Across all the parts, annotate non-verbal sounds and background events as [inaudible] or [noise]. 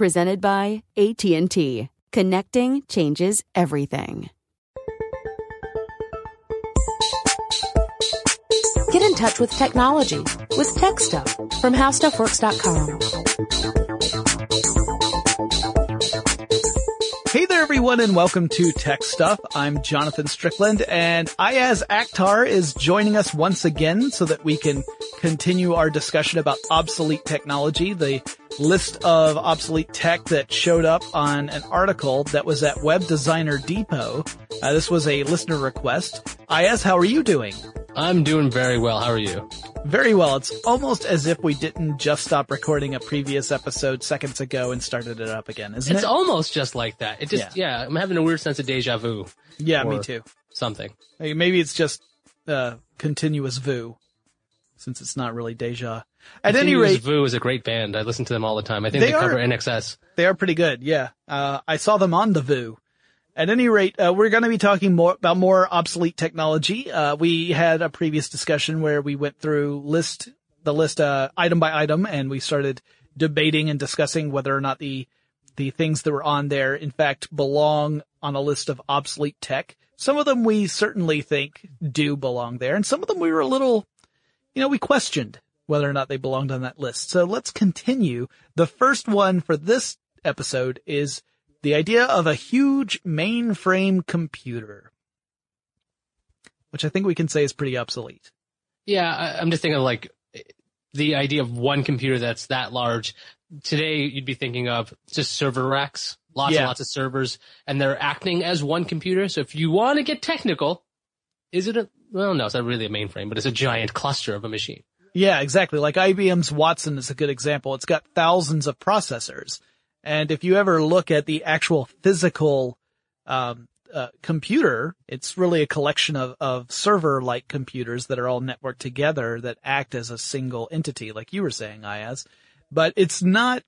Presented by AT&T. Connecting changes everything. Get in touch with technology with Tech Stuff from HowStuffWorks.com. Hey there, everyone, and welcome to Tech Stuff. I'm Jonathan Strickland, and Ayaz Akhtar is joining us once again so that we can continue our discussion about obsolete technology, the list of obsolete tech that showed up on an article that was at Web Designer Depot. Uh, this was a listener request. Ayaz, how are you doing? I'm doing very well. How are you? Very well. It's almost as if we didn't just stop recording a previous episode seconds ago and started it up again, isn't It's it? almost just like that. It just, yeah. I'm having a weird sense of deja vu. yeah, me too. Something. Maybe it's just uh, continuous vu, since it's not really deja. At any rate, Vu is a great band. I listen to them all the time. I think They they, cover are- NXS. They are pretty good, yeah. Uh, I saw them on the VU. At any rate, uh, we're going to be talking more about more obsolete technology. Uh, we had a previous discussion where we went through list the list uh, item by item, and we started debating and discussing whether or not the the things that were on there, in fact, belong on a list of obsolete tech. Some of them we certainly think do belong there, and some of them we were a little, you know, we questioned whether or not they belonged on that list. So let's continue. The first one for this episode is the idea of a huge mainframe computer, which I think we can say is pretty obsolete. Yeah, I, I'm just thinking of like the idea of one computer that's that large. Today, you'd be thinking of just server racks, lots Yeah. and lots of servers, and they're acting as one computer. So if you want to get technical, is it a, well, no, it's not really a mainframe, but it's a giant cluster of a machine. Yeah, exactly. Like IBM's Watson is a good example. It's got thousands of processors. And if you ever look at the actual physical, um, uh, computer, it's really a collection of, of server-like computers that are all networked together that act as a single entity, like you were saying, Ayaz. But it's not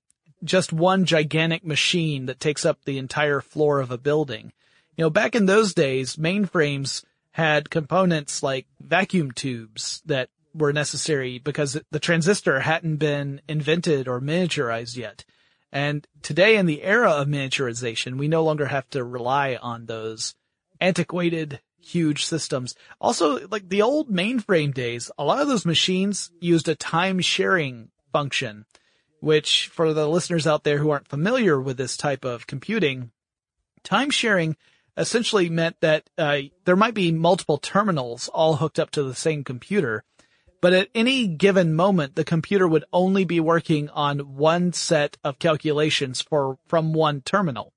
just one gigantic machine that takes up the entire floor of a building. You know, back in those days, mainframes had components like vacuum tubes that were necessary because the transistor hadn't been invented or miniaturized yet. And today in the era of miniaturization, we no longer have to rely on those antiquated huge systems. Also, like the old mainframe days, a lot of those machines used a time sharing function, which for the listeners out there who aren't familiar with this type of computing, time sharing essentially meant that uh, there might be multiple terminals all hooked up to the same computer. But at any given moment, the computer would only be working on one set of calculations for, from one terminal,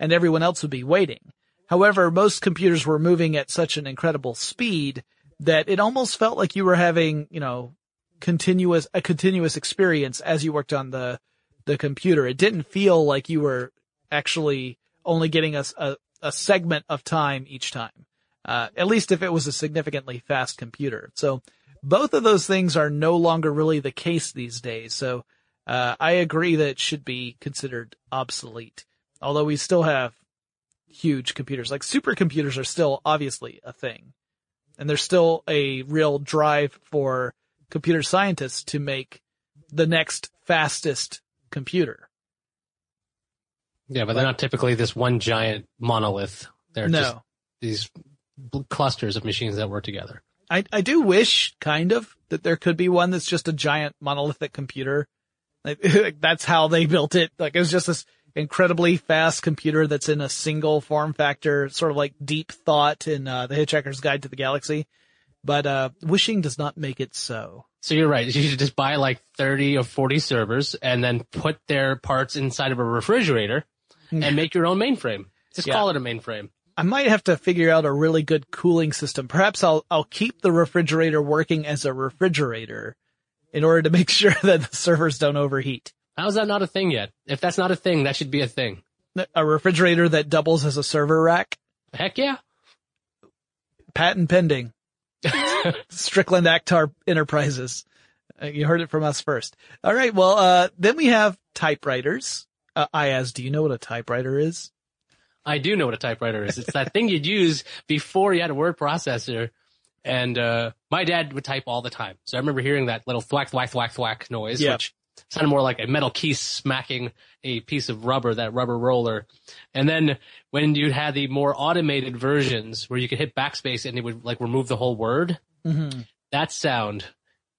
and everyone else would be waiting. However, most computers were moving at such an incredible speed that it almost felt like you were having, you know, continuous, a continuous experience as you worked on the, the computer. It didn't feel like you were actually only getting a, a, a segment of time each time. Uh, at least if it was a significantly fast computer. So both of those things are no longer really the case these days. So, uh, I agree that it should be considered obsolete. Although we still have huge computers, like supercomputers are still obviously a thing. And there's still a real drive for computer scientists to make the next fastest computer. Yeah, but they're not typically this one giant monolith. They're no. just these clusters of machines that work together. I, I do wish, kind of, that there could be one that's just a giant monolithic computer. [laughs] Like, that's how they built it. Like, it was just this incredibly fast computer that's in a single form factor, sort of like deep thought in, uh, The Hitchhiker's Guide to the Galaxy. But, uh, wishing does not make it so. So you're right. You should just buy like 30 or 40 servers and then put their parts inside of a refrigerator and make your own mainframe. Just Yeah. call it a mainframe. I might have to figure out a really good cooling system. Perhaps I'll, I'll keep the refrigerator working as a refrigerator in order to make [laughs] sure that the servers don't overheat. How's that not a thing yet? If that's not a thing, that should be a thing. A refrigerator that doubles as a server rack. Heck yeah. Patent pending. [laughs] Strickland Akhtar Enterprises. Uh, You heard it from us first. All right. Well, uh, then we have typewriters. Uh, Ayaz, do you know what a typewriter is? I do know what a typewriter is. It's that thing you'd use before you had a word processor. And, uh, my dad would type all the time. So I remember hearing that little thwack, thwack, thwack, thwack noise, Yeah. which sounded more like a metal key smacking a piece of rubber, that rubber roller. And then when you had the more automated versions where you could hit backspace and it would like remove the whole word, Mm-hmm. that sound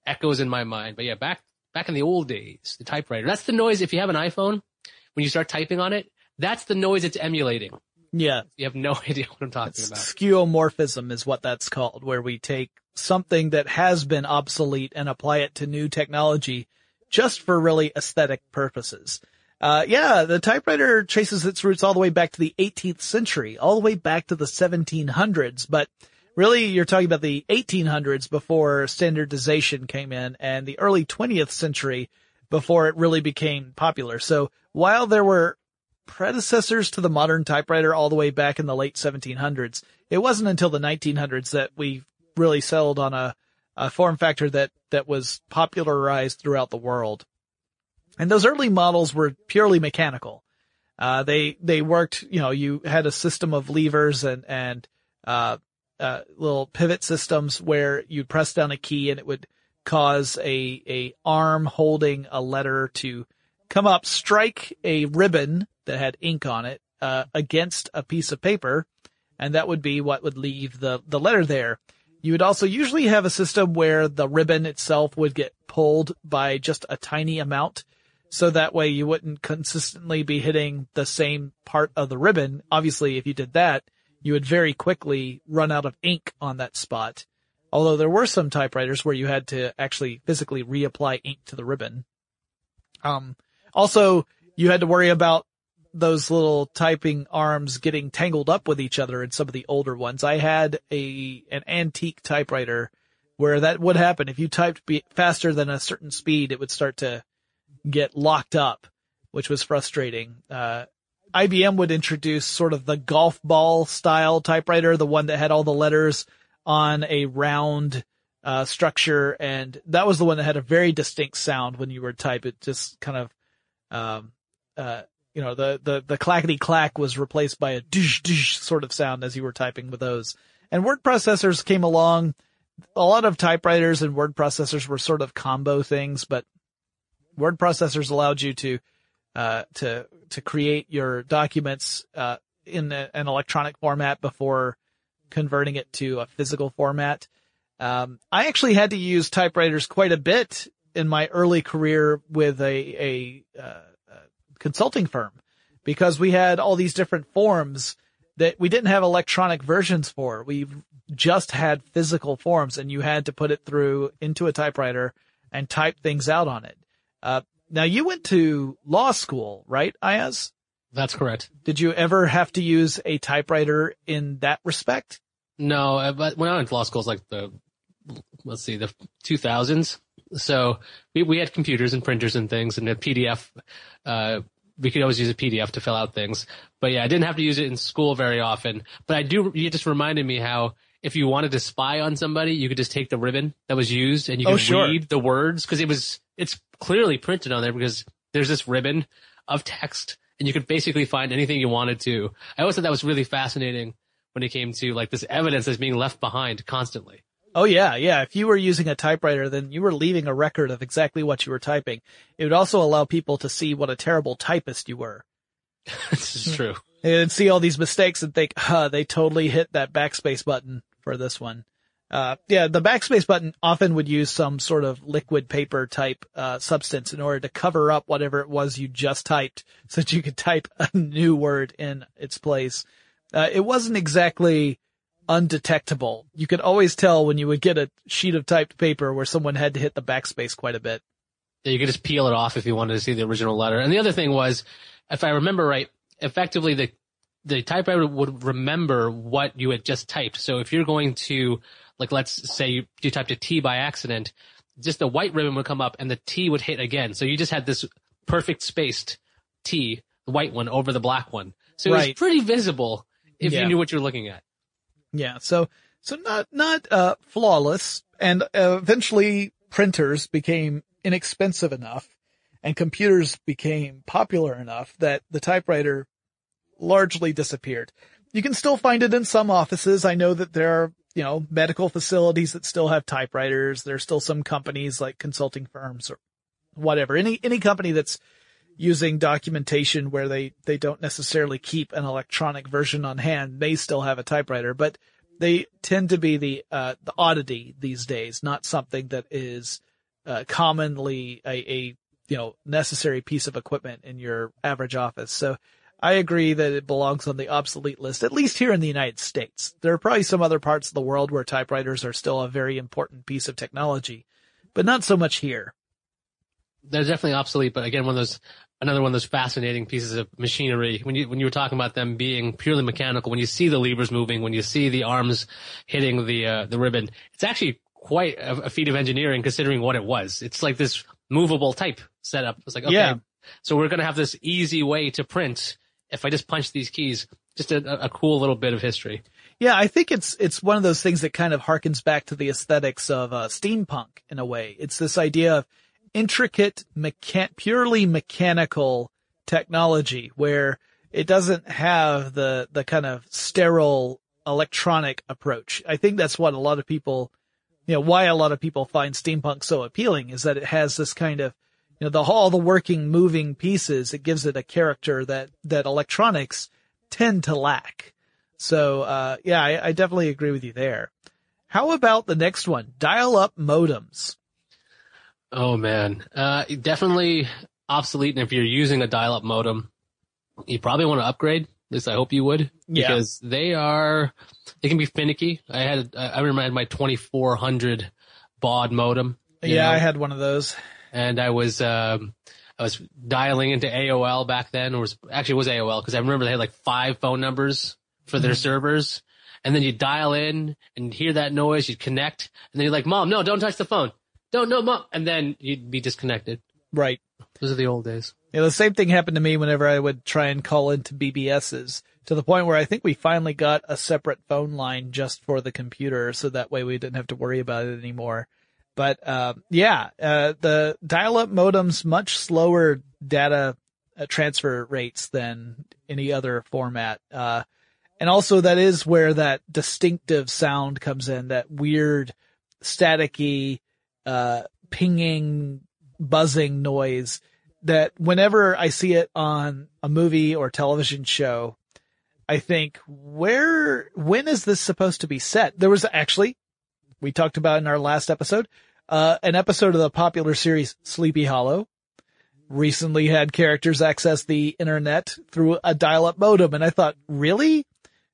echoes in my mind. But yeah, back, back in the old days, the typewriter, that's the noise. If you have an iPhone, when you start typing on it, that's the noise it's emulating. Yeah. You have no [laughs] idea what I'm talking about. Skeuomorphism is what that's called, where we take something that has been obsolete and apply it to new technology just for really aesthetic purposes. Uh, yeah, the typewriter traces its roots all the way back to the 18th century, all the way back to the 1700s, but really you're talking about the 1800s before standardization came in and the early 20th century before it really became popular. So while there were predecessors to the modern typewriter all the way back in the late 1700s. It wasn't until the 1900s that we really settled on a, a form factor that, that was popularized throughout the world. And those early models were purely mechanical. Uh, they, they worked, you know, you had a system of levers and, and, uh, uh, little pivot systems where you'd press down a key and it would cause a, a arm holding a letter to come up, strike a ribbon that had ink on it, uh, against a piece of paper. And that would be what would leave the, the letter there. You would also usually have a system where the ribbon itself would get pulled by just a tiny amount. So that way you wouldn't consistently be hitting the same part of the ribbon. Obviously, if you did that, you would very quickly run out of ink on that spot. Although there were some typewriters where you had to actually physically reapply ink to the ribbon. Um, also you had to worry about those little typing arms getting tangled up with each other in some of the older ones. I had a, an antique typewriter where that would happen. If you typed faster than a certain speed, it would start to get locked up, which was frustrating. Uh, IBM would introduce sort of the golf ball style typewriter, the one that had all the letters on a round, uh, structure. And that was the one that had a very distinct sound when you would type. It just kind of, um, uh, you know, the, the, the clackety clack was replaced by a dish dish sort of sound as you were typing with those. And word processors came along a lot of typewriters and word processors were sort of combo things, but word processors allowed you to, uh, to, to create your documents, uh, in a, an electronic format before converting it to a physical format. Um, I actually had to use typewriters quite a bit in my early career with a, a, uh, consulting firm because we had all these different forms that we didn't have electronic versions for. We just had physical forms and you had to put it through into a typewriter and type things out on it. Uh, now you went to law school, right, Ayaz? That's correct. Did you ever have to use a typewriter in that respect? No, uh, but when I went to law school, it's like the, let's see, the 2000s. So we, we had computers and printers and things and a PDF, uh, we could always use a PDF to fill out things. But yeah, I didn't have to use it in school very often. But I do, you just reminded me how if you wanted to spy on somebody, you could just take the ribbon that was used and you Oh, could sure. read the words because it was, it's clearly printed on there because there's this ribbon of text and you could basically find anything you wanted to. I always thought that was really fascinating when it came to like this evidence that's being left behind constantly. Oh yeah, yeah. If you were using a typewriter, then you were leaving a record of exactly what you were typing. It would also allow people to see what a terrible typist you were. [laughs] this is true. [laughs] and see all these mistakes and think, huh, they totally hit that backspace button for this one. Uh, yeah, the backspace button often would use some sort of liquid paper type, uh, substance in order to cover up whatever it was you just typed [laughs] so that you could type a new word in its place. Uh, it wasn't exactly undetectable. You could always tell when you would get a sheet of typed paper where someone had to hit the backspace quite a bit. Yeah, you could just peel it off if you wanted to see the original letter. And the other thing was, if I remember right, effectively the the typewriter would remember what you had just typed. So if you're going to, like, let's say you, you typed a T by accident, just the white ribbon would come up and the T would hit again. So you just had this perfect spaced T, the white one over the black one. So it was pretty visible if Yeah. you knew what you're looking at. Yeah. So, so not, not, uh, flawless. And uh, eventually printers became inexpensive enough and computers became popular enough that the typewriter largely disappeared. You can still find it in some offices. I know that there are, you know, medical facilities that still have typewriters. There's still some companies like consulting firms or whatever. Any, any company that's using documentation where they, they don't necessarily keep an electronic version on hand may still have a typewriter, but they tend to be the, uh, the oddity these days, not something that is, uh, commonly a, a, you know, necessary piece of equipment in your average office. So I agree that it belongs on the obsolete list, at least here in the United States. There are probably some other parts of the world where typewriters are still a very important piece of technology, but not so much here. They're definitely obsolete, but again, one of those, another one of those fascinating pieces of machinery. When you, when you were talking about them being purely mechanical, when you see the levers moving, when you see the arms hitting the, uh, the ribbon, it's actually quite a, a feat of engineering considering what it was. It's like this movable type setup. It's like, okay, Yeah. so we're going to have this easy way to print if I just punch these keys. Just a, a cool little bit of history. Yeah, I think it's it's one of those things that kind of harkens back to the aesthetics of uh, steampunk in a way. It's this idea of intricate, purely mechanical technology where it doesn't have the the kind of sterile electronic approach. I think that's what a lot of people, you know, why a lot of people find steampunk so appealing is that it has this kind of you know, the all the working, moving pieces, it gives it a character that, that electronics tend to lack. So, uh, yeah, I, I definitely agree with you there. How about the next one? Dial up modems. Oh man, uh, definitely obsolete. And if you're using a dial-up modem, you probably want to upgrade. At least I hope you would, Yeah. because they are, they can be finicky. I had, I remember I had my 2400 baud modem. Yeah, know, I had one of those. and I was, um, I was dialing into AOL back then, or was actually it was AOL because I remember they had like five phone numbers for their servers. And then you dial in and hear that noise, you'd connect, and then you're like, "Mom, no, don't touch the phone. Don't, no, mom." And then you'd be disconnected. Right. Those are the old days. Yeah, the same thing happened to me whenever I would try and call into BBSs to the point where I think we finally got a separate phone line just for the computer so that way we didn't have to worry about it anymore. But, um, yeah, uh, the dial-up modems much slower data uh, transfer rates than any other format. Uh, and also that is where that distinctive sound comes in, that weird staticky, uh, pinging, buzzing noise that whenever I see it on a movie or television show, I think, where, when is this supposed to be set? There was actually, we talked about in our last episode, uh, an episode of the popular series Sleepy Hollow recently had characters access the internet through a dial-up modem. And I thought, really?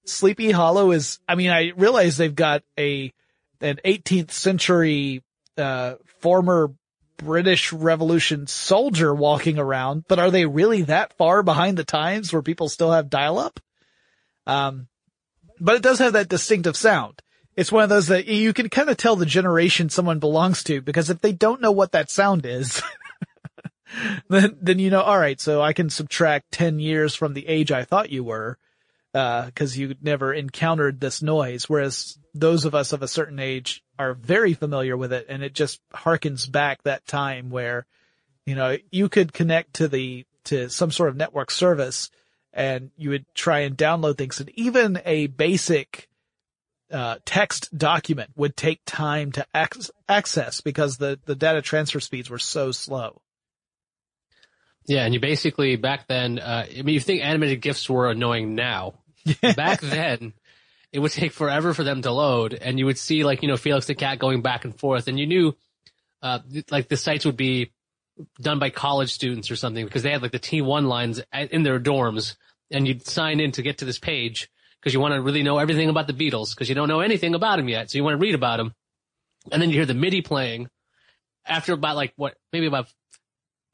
Sleepy Hollow is, I mean, I realize they've got a, an 18th century, uh, former British Revolution soldier walking around, but are they really that far behind the times where people still have dial-up? Um, but it does have that distinctive sound. It's one of those that you can kind of tell the generation someone belongs to because if they don't know what that sound is, [laughs] then, then you know, all right, so I can subtract 10 years from the age I thought you were, uh, cause you never encountered this noise. Whereas those of us of a certain age are very familiar with it and it just harkens back that time where, you know, you could connect to the, to some sort of network service and you would try and download things and even a basic, uh, text document would take time to ac- access because the, the data transfer speeds were so slow. Yeah, and you basically back then, uh, I mean, you think animated GIFs were annoying now. [laughs] back then, it would [laughs] take forever for them to load, and you would see like you know Felix the cat going back and forth, and you knew, uh, like the sites would be done by college students or something because they had like the T1 lines in their dorms, and you'd sign in to get to this page because you want to really know everything about the Beatles because you don't know anything about them yet, so you want to read about them, and then you hear the MIDI playing after about like what maybe about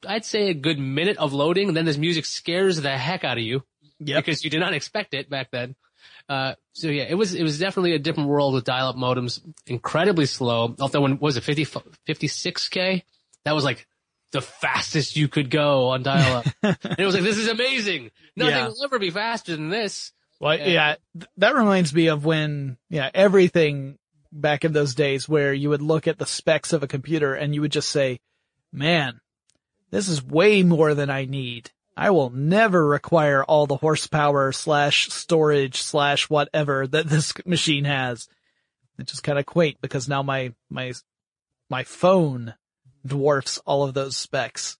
I'd say a good minute of loading, and then this music scares the heck out of you Yep. because you did not expect it back then. Uh, so yeah, it was, it was definitely a different world with dial-up modems, incredibly slow. Although when, was it 50, 56k? That was like the fastest you could go on dial-up. [laughs] and it was like, this is amazing. Nothing Yeah. will ever be faster than this. Well, Yeah. yeah, that reminds me of when, yeah, everything back in those days where you would look at the specs of a computer and you would just say, man, this is way more than I need. I will never require all the horsepower slash storage slash whatever that this [laughs] machine has. It's just kind of quaint because now my, my, my phone dwarfs all of those specs.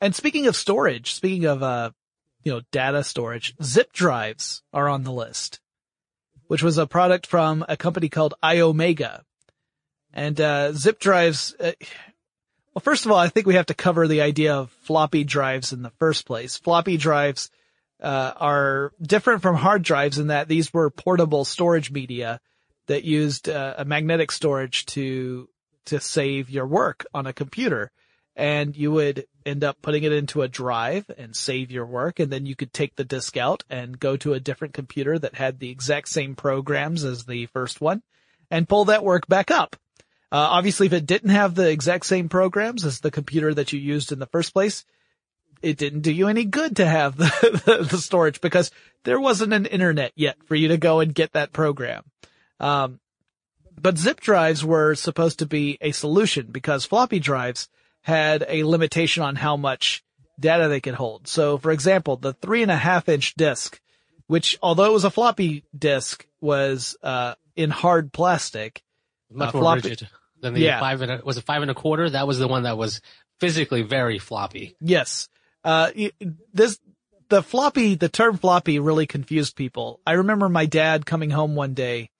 And speaking of storage, speaking of, uh, you know, data storage, zip drives are on the list, which was a product from a company called Iomega. And, uh, zip drives, uh, well, first of all, I think we have to cover the idea of floppy drives in the first place. Floppy drives, uh, are different from hard drives in that these were portable storage media that used, uh, a magnetic storage to, to save your work on a computer and you would end up putting it into a drive and save your work. And then you could take the disk out and go to a different computer that had the exact same programs as the first one and pull that work back up. Uh, obviously if it didn't have the exact same programs as the computer that you used in the first place, it didn't do you any good to have [laughs] the, the, the storage because there wasn't an internet yet for you to go and get that program. Um, but zip drives were supposed to be a solution because floppy drives had a limitation on how much data they could hold. So for example, the three and a half inch disk, which although it was a floppy disk was, uh, in hard plastic, Much Uh, more floppy- rigid than the Yeah. five and a, was it five and a quarter? That was the one that was physically very floppy. Yes. Uh, this, the floppy, the term floppy really confused people. I remember my dad coming home one day.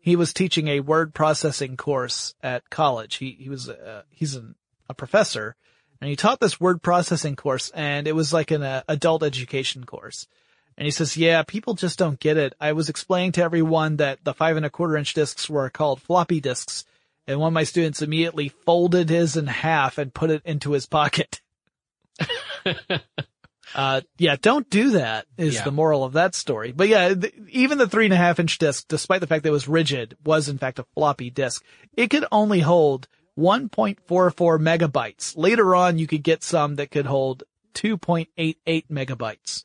He was teaching a word processing course at college. He, he was, uh, he's an, a professor and he taught this word processing course and it was like an uh, adult education course. And he says, yeah, people just don't get it. I was explaining to everyone that the five and a quarter inch discs were called floppy disks. And one of my students immediately folded his in half and put it into his pocket. [laughs] Uh, yeah, don't do that is Yeah. the moral of that story. But yeah, th- even the three and a half inch disc, despite the fact that it was rigid, was in fact a floppy disk. It could only hold 1.44 megabytes. Later on, you could get some that could hold 2.88 megabytes.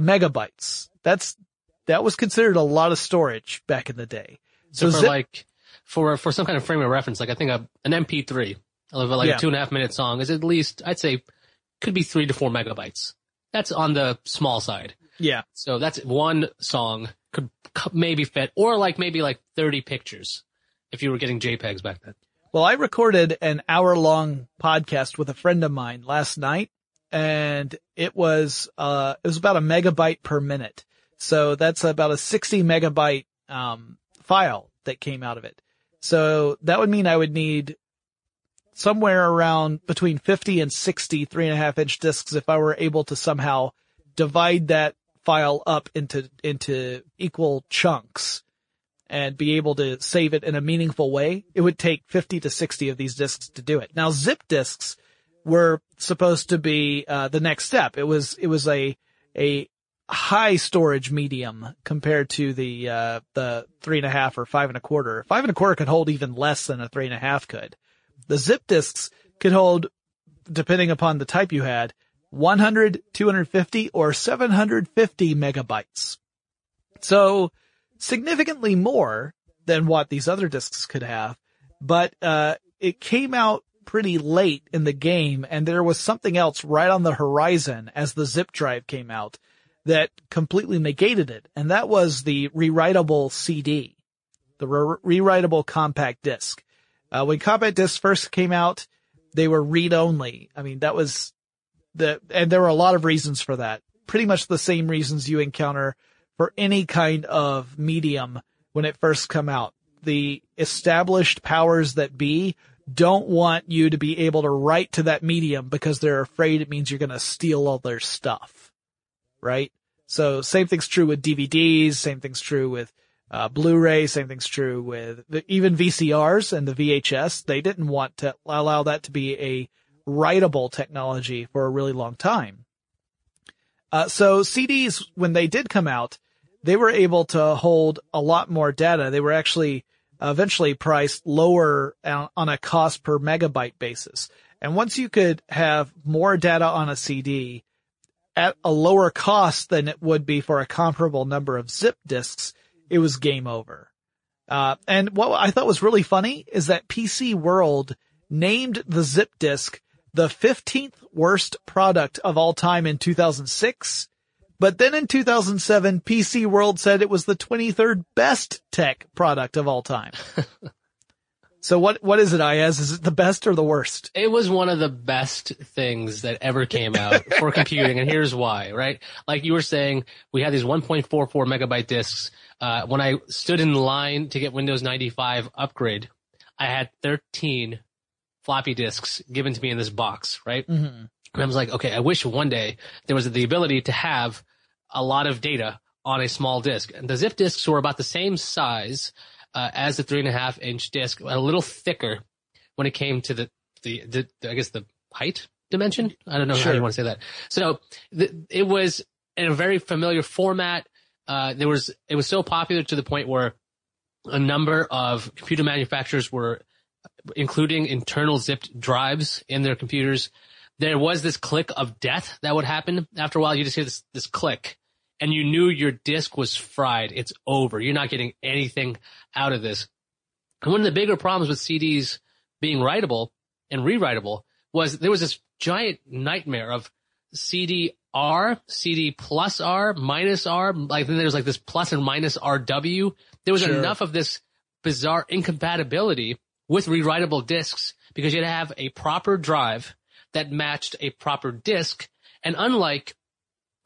Megabytes. That's, that was considered a lot of storage back in the day. So, So for zip- like, for, for some kind of frame of reference, like I think a, an MP3 of like Yeah. a two and a half minute song is at least, I'd say, could be three to four megabytes. That's on the small side. Yeah. So that's one song could maybe fit, or like maybe like 30 pictures. if you were getting JPEGs back then. Well, I recorded an hour long podcast with a friend of mine last night and it was, uh, it was about a megabyte per minute. So that's about a 60 megabyte, um, file that came out of it. So that would mean I would need somewhere around between 50 and 60 three and a half inch discs if I were able to somehow divide that file up into, into equal chunks and be able to save it in a meaningful way. It would take 50 to 60 of these discs to do it. Now zip discs were supposed to be, uh, the next step. It was, it was a, a high storage medium compared to the, uh, the three and a half or five and a quarter. Five and a quarter could hold even less than a three and a half could. The zip disks could hold, depending upon the type you had, 100, 250, or 750 megabytes. So significantly more than what these other discs could have, but, uh, it came out pretty late in the game and there was something else right on the horizon as the zip drive came out that completely negated it. And that was the rewritable CD, the re- rewritable compact disc. Uh, when compact discs first came out, they were read only. I mean, that was the, and there were a lot of reasons for that. Pretty much the same reasons you encounter for any kind of medium when it first come out. The established powers that be don't want you to be able to write to that medium because they're afraid it means you're going to steal all their stuff. Right? So same thing's true with DVDs, same thing's true with uh, Blu-ray, same thing's true with the, even VCRs and the VHS. They didn't want to allow that to be a writable technology for a really long time. Uh, so CDs, when they did come out, they were able to hold a lot more data. They were actually eventually priced lower on a cost per megabyte basis. And once you could have more data on a CD at a lower cost than it would be for a comparable number of zip disks, it was game over. Uh, and what I thought was really funny is that PC World named the zip disk the 15th worst product of all time in 2006 but then in 2007, PC World said it was the 23rd best tech product of all time. [laughs] so what, what is it, Ayaz? Is it the best or the worst? It was one of the best things that ever came out for [laughs] computing. And here's why, right? Like you were saying, we had these 1.44 megabyte disks. Uh, when I stood in line to get Windows 95 upgrade, I had 13 floppy disks given to me in this box, right? Mm-hmm. And I was like, okay, I wish one day there was the ability to have a lot of data on a small disk. And the zip disks were about the same size uh, as the three and a half inch disk, a little thicker when it came to the, the, the I guess the height dimension. I don't know sure. how you want to say that. So the, it was in a very familiar format. Uh, there was, it was so popular to the point where a number of computer manufacturers were including internal zipped drives in their computers. There was this click of death that would happen after a while. You just hear this, this click and you knew your disk was fried. It's over. You're not getting anything out of this. And one of the bigger problems with CDs being writable and rewritable was there was this giant nightmare of CD R, CD plus R, minus R, like then there's like this plus and minus RW. There was sure. enough of this bizarre incompatibility with rewritable disks because you had to have a proper drive that matched a proper disk. And unlike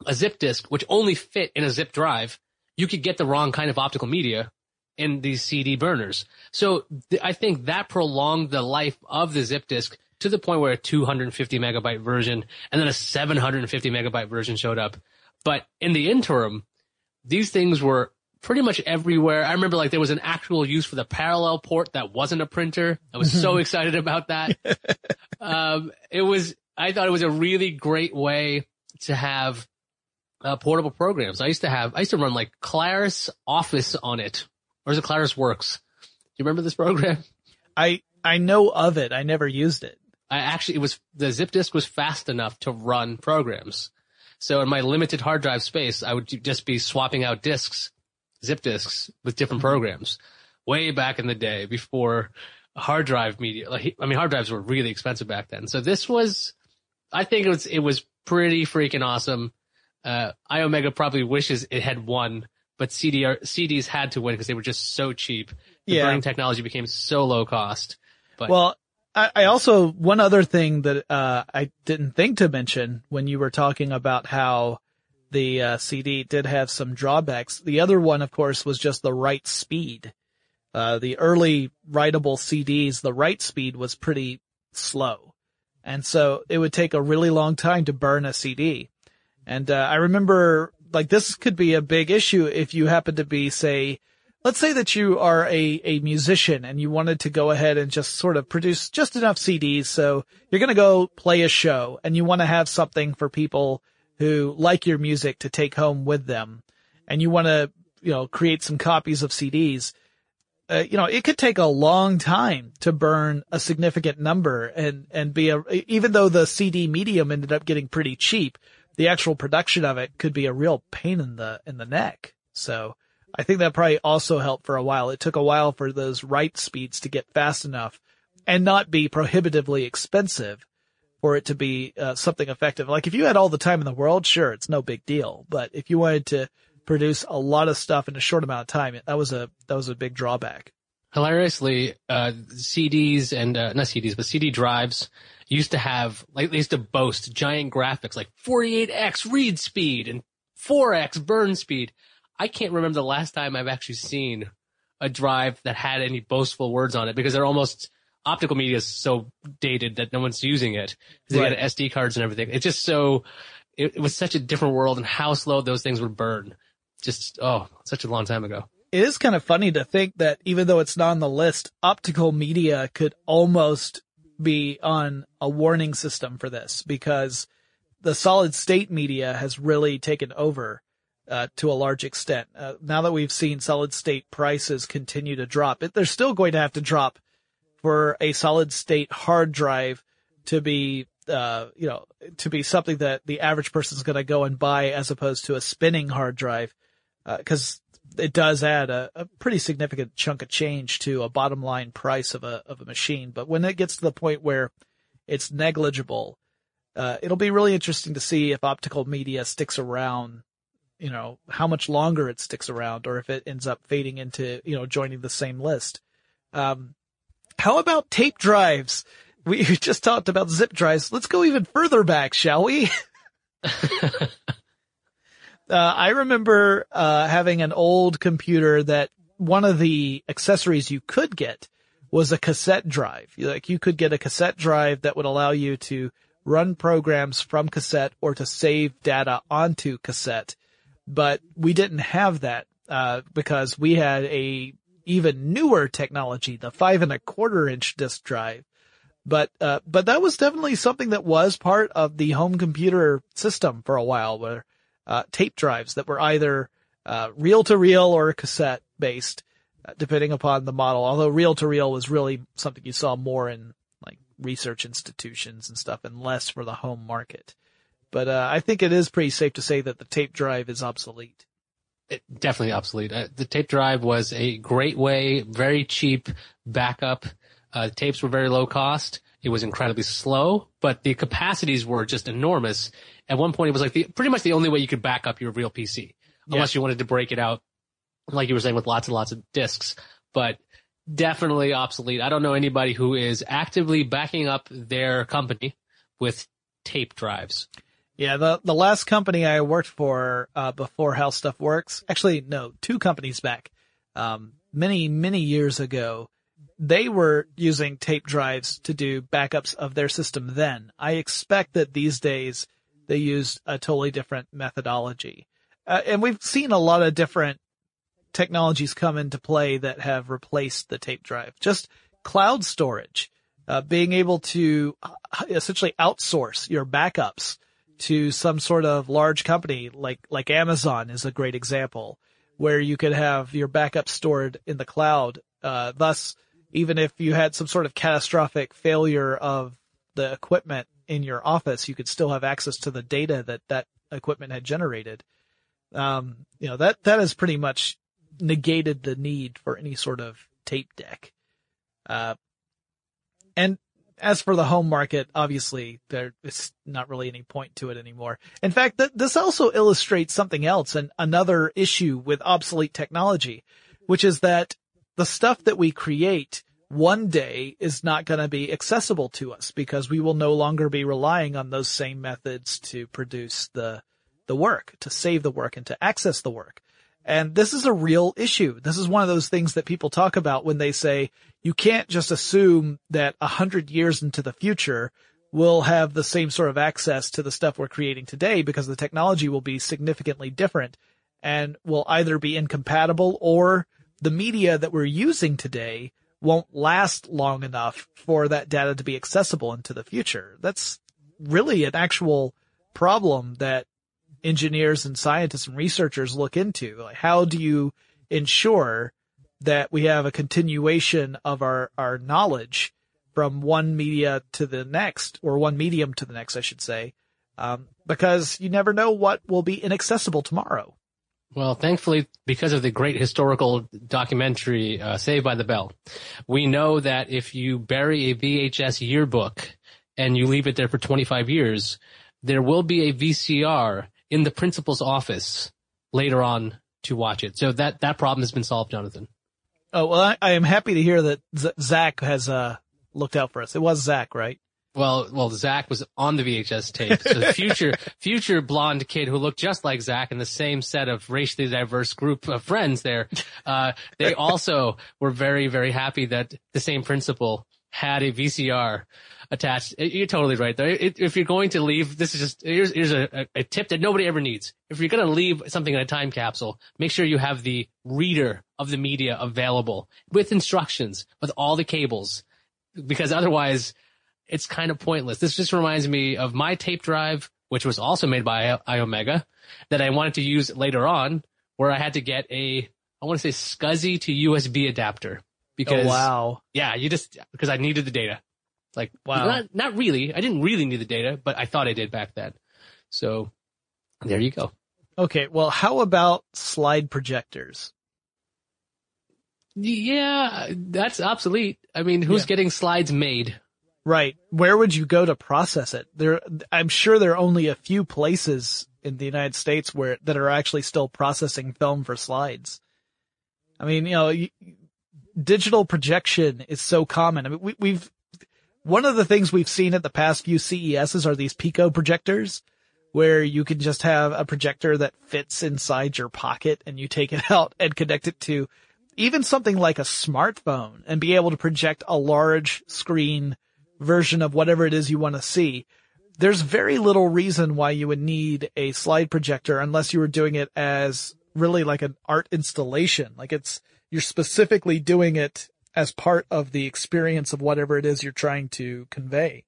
a zip disk, which only fit in a zip drive, you could get the wrong kind of optical media in these CD burners. So th- I think that prolonged the life of the zip disk to the point where a 250 megabyte version and then a 750 megabyte version showed up. But in the interim, these things were pretty much everywhere. I remember like there was an actual use for the parallel port that wasn't a printer. I was so [laughs] excited about that. [laughs] um, it was, I thought it was a really great way to have uh, portable programs. I used to have, I used to run like Claris Office on it. Or is it Claris Works? Do you remember this program? I, I know of it. I never used it. I actually, it was, the zip disk was fast enough to run programs. So in my limited hard drive space, I would just be swapping out disks, zip disks with different mm-hmm. programs way back in the day before hard drive media. Like, I mean, hard drives were really expensive back then. So this was, I think it was, it was pretty freaking awesome. Uh, Iomega probably wishes it had won, but CDR, CDs had to win because they were just so cheap. The Yeah. burning technology became so low cost. But Well, I, I also, one other thing that, uh, I didn't think to mention when you were talking about how the, uh, CD did have some drawbacks. The other one, of course, was just the write speed. Uh, the early writable CDs, the write speed was pretty slow. And so it would take a really long time to burn a CD. And, uh, I remember, like, this could be a big issue if you happen to be, say, let's say that you are a, a musician and you wanted to go ahead and just sort of produce just enough CDs. So you're going to go play a show and you want to have something for people who like your music to take home with them. And you want to, you know, create some copies of CDs. Uh, you know, it could take a long time to burn a significant number and, and be a, even though the CD medium ended up getting pretty cheap, the actual production of it could be a real pain in the, in the neck. So, I think that probably also helped for a while. It took a while for those write speeds to get fast enough and not be prohibitively expensive for it to be uh, something effective. Like if you had all the time in the world, sure, it's no big deal. But if you wanted to produce a lot of stuff in a short amount of time, that was a that was a big drawback. hilariously, uh, CDs and, uh, not CDs, but CD drives used to have, like, they used to boast giant graphics like 48x read speed and 4x burn speed. I can't remember the last time I've actually seen a drive that had any boastful words on it because they're almost optical media is so dated that no one's using it. They Right. got SD cards and everything. It's just so, it, it was such a different world and how slow those things would burn. Just, oh, such a long time ago. It is kind of funny to think that even though it's not on the list, optical media could almost be on a warning system for this because the solid state media has really taken over uh, to a large extent. Uh, now that we've seen solid state prices continue to drop, it, they're still going to have to drop for a solid state hard drive to be, uh, you know, to be something that the average person is going to go and buy as opposed to a spinning hard drive. Uh 'cause cause it does add a, a pretty significant chunk of change to a bottom line price of a, of a machine. But when it gets to the point where it's negligible, uh, it'll be really interesting to see if optical media sticks around, you know, how much longer it sticks around or if it ends up fading into, you know, joining the same list. Um, how about tape drives? [laughs] We just talked about zip drives. Let's go even further back, shall we? [laughs] Uh, I remember uh, having an old computer that one of the accessories you could get was a cassette drive. Like you could get a cassette drive that would allow you to run programs from cassette or to save data onto cassette. But we didn't have that uh, because we had a even newer technology, the five and a quarter inch disk drive. But uh, but that was definitely something that was part of the home computer system for a while, where uh, tape drives that were either uh, reel to reel or cassette based, uh, depending upon the model. Although reel to reel was really something you saw more in like research institutions and stuff, and less for the home market. But uh, I think it is pretty safe to say that the tape drive is obsolete. It, definitely obsolete. Uh, the tape drive was a great way, very cheap backup. Uh, tapes were very low cost. It was incredibly slow, but the capacities were just enormous. At one point, it was like the, pretty much the only way you could back up your real PC, unless you wanted to break it out, like you were saying, with lots and lots of disks. But definitely obsolete. I don't know anybody who is actively backing up their company with tape drives. Yeah, the the last company I worked for uh, before How Stuff Works, actually no, two companies back, um, many many years ago, they were using tape drives to do backups of their system. Then I expect that these days they use a totally different methodology, uh, and we've seen a lot of different technologies come into play that have replaced the tape drive. Just cloud storage, uh, being able to uh, essentially outsource your backups to some sort of large company like like Amazon is a great example where you could have your backup stored in the cloud. Uh, thus, even if you had some sort of catastrophic failure of the equipment in your office, you could still have access to the data that that equipment had generated. Um, you know that that has pretty much negated the need for any sort of tape deck. Uh, and as for the home market, obviously there is not really any point to it anymore. In fact, th- this also illustrates something else and another issue with obsolete technology, which is that the stuff that we create one day is not going to be accessible to us because we will no longer be relying on those same methods to produce the, the work, to save the work and to access the work. And this is a real issue. This is one of those things that people talk about when they say you can't just assume that a hundred years into the future we'll have the same sort of access to the stuff we're creating today because the technology will be significantly different and will either be incompatible or the media that we're using today won't last long enough for that data to be accessible into the future. That's really an actual problem that engineers and scientists and researchers look into. Like how do you ensure that we have a continuation of our, our knowledge from one media to the next, or one medium to the next, I should say, um, because you never know what will be inaccessible tomorrow. Well, thankfully, because of the great historical documentary uh, Saved by the Bell, we know that if you bury a VHS yearbook and you leave it there for 25 years, there will be a VCR in the principal's office later on to watch it. So that, that problem has been solved, Jonathan. Oh, well, I, I am happy to hear that Z- Zach has, uh, looked out for us. It was Zach, right? Well, well, Zach was on the VHS tape. So the future, [laughs] future blonde kid who looked just like Zach in the same set of racially diverse group of friends there, uh, they also were very, very happy that the same principal had a VCR attached. You're totally right though. If you're going to leave, this is just, here's, here's a, a tip that nobody ever needs. If you're going to leave something in a time capsule, make sure you have the reader of the media available with instructions, with all the cables, because otherwise it's kind of pointless. This just reminds me of my tape drive, which was also made by Iomega that I wanted to use later on where I had to get a, I want to say SCSI to USB adapter oh, because oh, wow. Yeah, you just because I needed the data. Like wow. Not, not really. I didn't really need the data, but I thought I did back then. So there you go. Okay, well, how about slide projectors? Yeah, that's obsolete. I mean, who's yeah. getting slides made? Right. Where would you go to process it? There, I'm sure there are only a few places in the United States where, that are actually still processing film for slides. I mean, you know, digital projection is so common. I mean, we, we've, one of the things we've seen at the past few CESs are these Pico projectors where you can just have a projector that fits inside your pocket and you take it [laughs] out and connect it to even something like a smartphone and be able to project a large screen version of whatever it is you want to see. There's very little reason why you would need a slide projector unless you were doing it as really like an art installation. Like it's, you're specifically doing it as part of the experience of whatever it is you're trying to convey.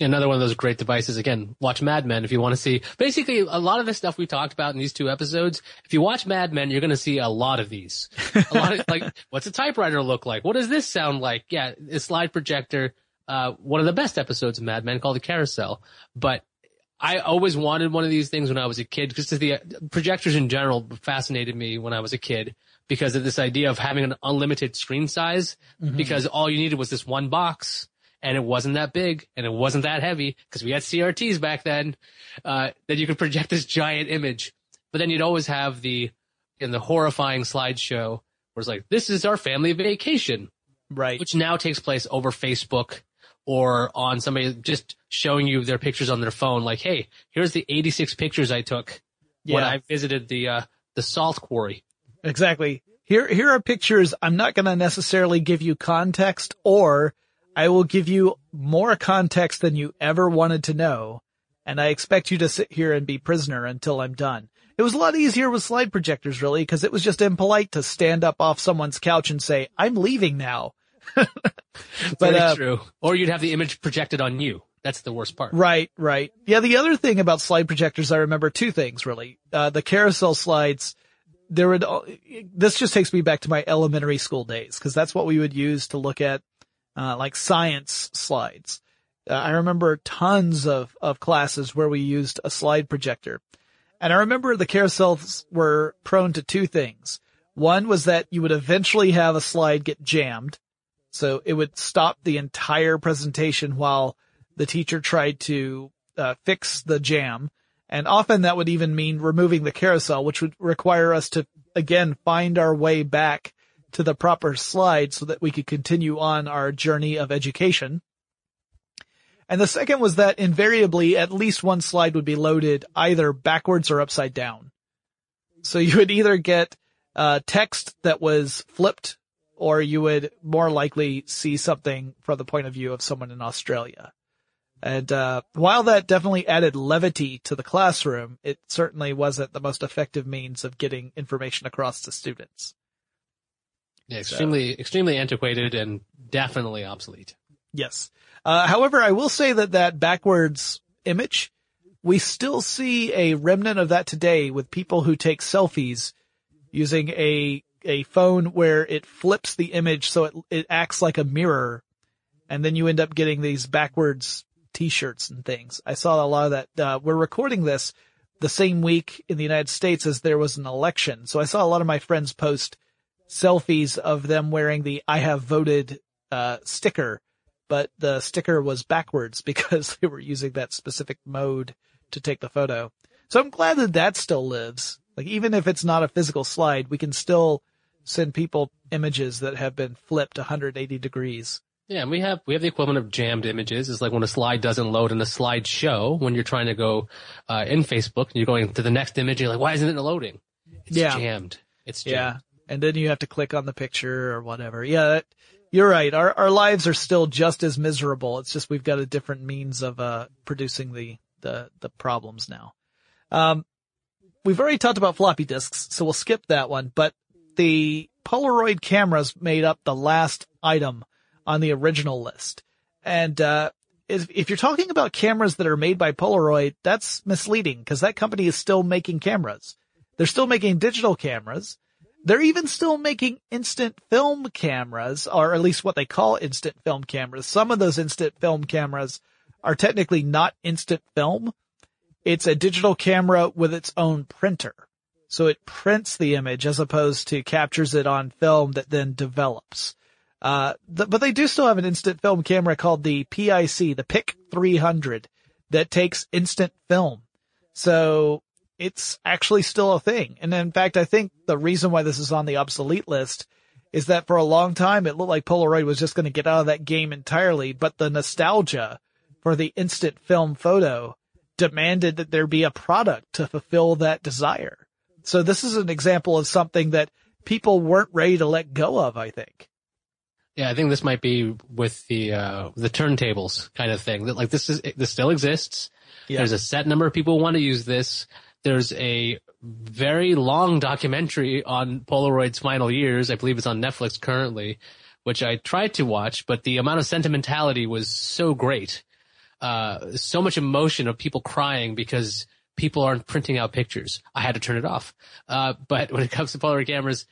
Another one of those great devices. Again, watch Mad Men if you want to see. Basically, a lot of the stuff we talked about in these two episodes. If you watch Mad Men, you're going to see a lot of these. A lot of [laughs] like, what's a typewriter look like? What does this sound like? Yeah, a slide projector. Uh, one of the best episodes of Mad Men called the Carousel. But I always wanted one of these things when I was a kid because the projectors in general fascinated me when I was a kid because of this idea of having an unlimited screen size mm-hmm. because all you needed was this one box and it wasn't that big and it wasn't that heavy because we had CRTs back then, uh, that you could [laughs] project this giant image. But then you'd always have the, in the horrifying slideshow where it's like, this is our family vacation. Right. Which now takes place over Facebook or on somebody just showing you their pictures on their phone. Like, hey, here's the 86 pictures I took yeah. when I visited the, uh, the salt quarry. Exactly. Here, here are pictures. I'm not going to necessarily give you context or I will give you more context than you ever wanted to know, and I expect you to sit here and be prisoner until I'm done. It was a lot easier with slide projectors, really, because it was just impolite to stand up off someone's couch and say, I'm leaving now. [laughs] but, Very uh, true. Or you'd have the image projected on you. That's the worst part. Right, right. Yeah, the other thing about slide projectors, I remember two things, really. Uh, the carousel slides, there would, this just takes me back to my elementary school days, because that's what we would use to look at uh, like science slides. Uh, I remember tons of, of classes where we used a slide projector. And I remember the carousels were prone to two things. One was that you would eventually have a slide get jammed. So it would stop the entire presentation while the teacher tried to uh, fix the jam. And often that would even mean removing the carousel, which would require us to again find our way back to the proper slide so that we could continue on our journey of education. And the second was that invariably at least one slide would be loaded either backwards or upside down. So you would either get uh, text that was flipped or you would more likely see something from the point of view of someone in Australia. And uh, while that definitely added levity to the classroom, it certainly wasn't the most effective means of getting information across to students. Yeah, extremely, so. extremely antiquated and definitely obsolete. Yes. Uh, however, I will say that that backwards image, we still see a remnant of that today with people who take selfies using a a phone where it flips the image so it it acts like a mirror, and then you end up getting these backwards T-shirts and things. I saw a lot of that. Uh, we're recording this the same week in the United States as there was an election, so I saw a lot of my friends post selfies of them wearing the "I have voted" uh, sticker but the sticker was backwards [laughs] because they were using that specific mode to take the photo. So I'm glad that that still lives. Like even if it's not a physical slide, we can still send people images that have been flipped 180 degrees. Yeah, and we have we have the equivalent of jammed images. It's like when a slide doesn't load in a slideshow when you're trying to go uh, in Facebook and you're going to the next image. You're like, why isn't it loading? It's yeah. jammed. It's jammed. Yeah, and then you have to click on the picture or whatever. Yeah, that, you're right. Our our lives are still just as miserable. It's just we've got a different means of uh, producing the the the problems now. Um, we've already talked about floppy disks, so we'll skip that one. But the Polaroid cameras made up the last item on the original list, and uh, if, if you're talking about cameras that are made by Polaroid, that's misleading because that company is still making cameras. They're still making digital cameras. They're even still making instant film cameras, or at least what they call instant film cameras. Some of those instant film cameras are technically not instant film. It's a digital camera with its own printer. So it prints the image as opposed to captures it on film that then develops. Uh, the, but they do still have an instant film camera called the PIC, the PIC 300 that takes instant film. So it's actually still a thing. And in fact, I think the reason why this is on the obsolete list is that for a long time it looked like Polaroid was just going to get out of that game entirely, but the nostalgia for the instant film photo demanded that there be a product to fulfill that desire. So this is an example of something that people weren't ready to let go of, I think. Yeah, I think this might be with the uh the turntables kind of thing. That like this is this still exists. Yeah. There's a set number of people who want to use this there's a very long documentary on Polaroid's final years. I believe it's on Netflix currently, which I tried to watch, but the amount of sentimentality was so great. Uh, so much emotion of people crying because people aren't printing out pictures. I had to turn it off. Uh, but when it comes to Polaroid cameras,